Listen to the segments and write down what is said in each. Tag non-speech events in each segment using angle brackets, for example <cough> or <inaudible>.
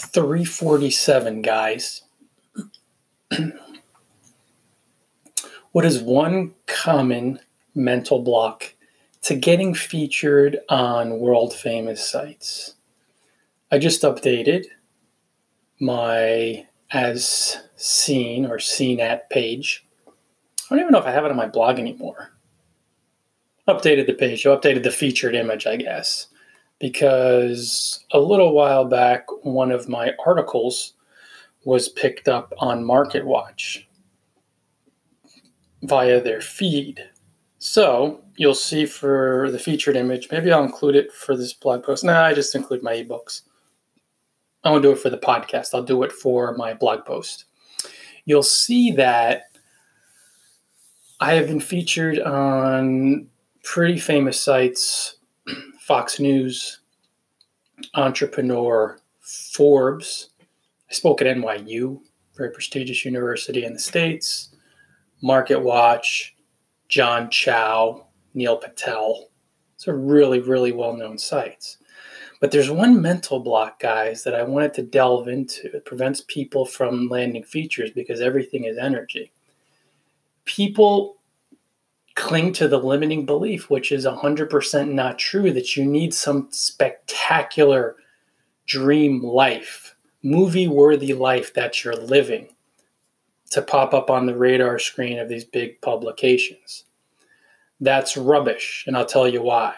347, guys. what is one common mental block to getting featured on world famous sites? I just updated my as seen or seen at page. I don't even know if I have it on my blog anymore. Updated the page, updated the featured image, I guess because a little while back, one of my articles was picked up on MarketWatch via their feed. So you'll see for the featured image, maybe I'll include it for this blog post. Nah, I just include my ebooks. I won't do it for the podcast, I'll do it for my blog post. You'll see that I have been featured on pretty famous sites Fox News, Entrepreneur, Forbes. I spoke at NYU, very prestigious university in the States, Market Watch, John Chow, Neil Patel. These are really, really well known sites. But there's one mental block, guys, that I wanted to delve into. It prevents people from landing features because everything is energy. People cling to the limiting belief, which is 100% not true, that you need some spectacular dream life, movie worthy life that you're living to pop up on the radar screen of these big publications. That's rubbish, and I'll tell you why.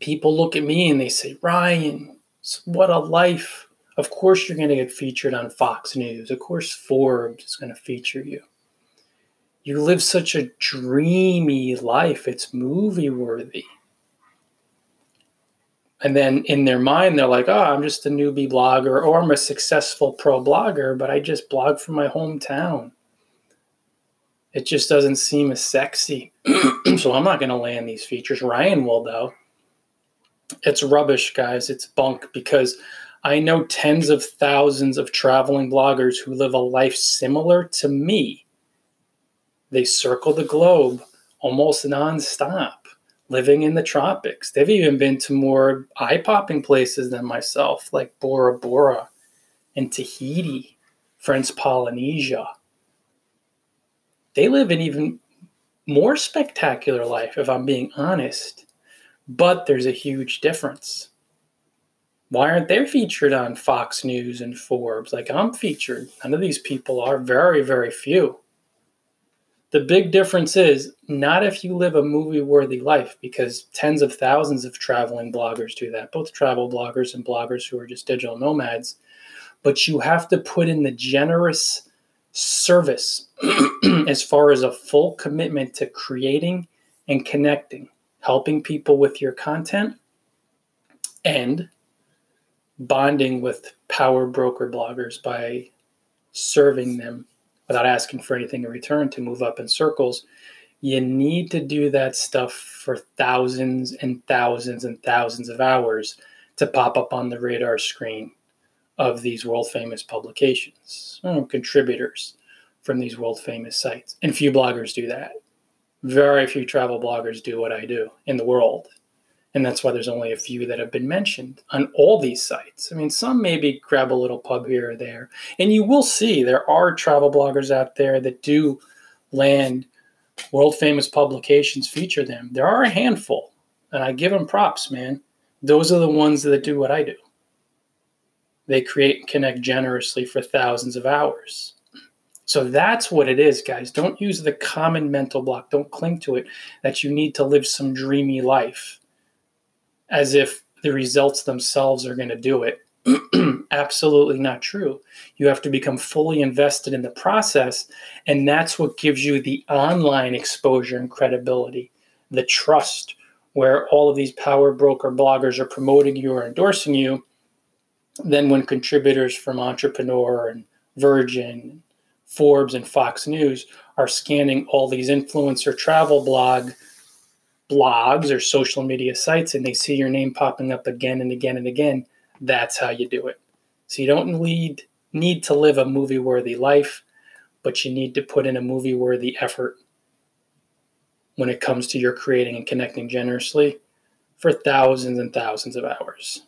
People look at me and they say, Ryan, what a life. Of course, you're going to get featured on Fox News. Of course, Forbes is going to feature you you live such a dreamy life. It's movie worthy. And then in their mind, they're like, oh, I'm just a newbie blogger or I'm a successful pro blogger, but I just blog from my hometown. It just doesn't seem as sexy. <clears throat> so I'm not going to land these features. Ryan will, though. It's rubbish, guys. It's bunk because I know tens of thousands of traveling bloggers who live a life similar to me they circle the globe almost nonstop, living in the tropics. They've even been to more eye popping places than myself, like Bora Bora and Tahiti, French Polynesia. They live an even more spectacular life, if I'm being honest. But there's a huge difference. Why aren't they featured on Fox News and Forbes? Like I'm featured. None of these people are, very, very few. The big difference is not if you live a movie worthy life, because tens of thousands of traveling bloggers do that, both travel bloggers and bloggers who are just digital nomads. But you have to put in the generous service <clears throat> as far as a full commitment to creating and connecting, helping people with your content, and bonding with power broker bloggers by serving them without asking for anything in return to move up in circles, you need to do that stuff for thousands and thousands and thousands of hours to pop up on the radar screen of these world famous publications, contributors from these world famous sites. And few bloggers do that. Very few travel bloggers do what I do in the world. And that's why there's only a few that have been mentioned on all these sites. I mean, some maybe grab a little pub here or there. And you will see there are travel bloggers out there that do land world famous publications feature them. There are a handful, and I give them props, man. Those are the ones that do what I do. They create and connect generously for thousands of hours. So that's what it is, guys. Don't use the common mental block. Don't cling to it that you need to live some dreamy life as if the results themselves are going to do it. <clears throat> Absolutely not true. You have to become fully invested in the process, and that's what gives you the online exposure and credibility, the trust, where all of these power broker bloggers are promoting you or endorsing you. Then, when contributors from Entrepreneur and Virgin, Forbes, and Fox News are scanning all these influencer travel blog blogs or social media sites and they see your name popping up again and again and again, that's how you do it. So you don't need need to live a movie worthy life, but you need to put in a movie worthy effort when it comes to your creating and connecting generously for thousands and thousands of hours.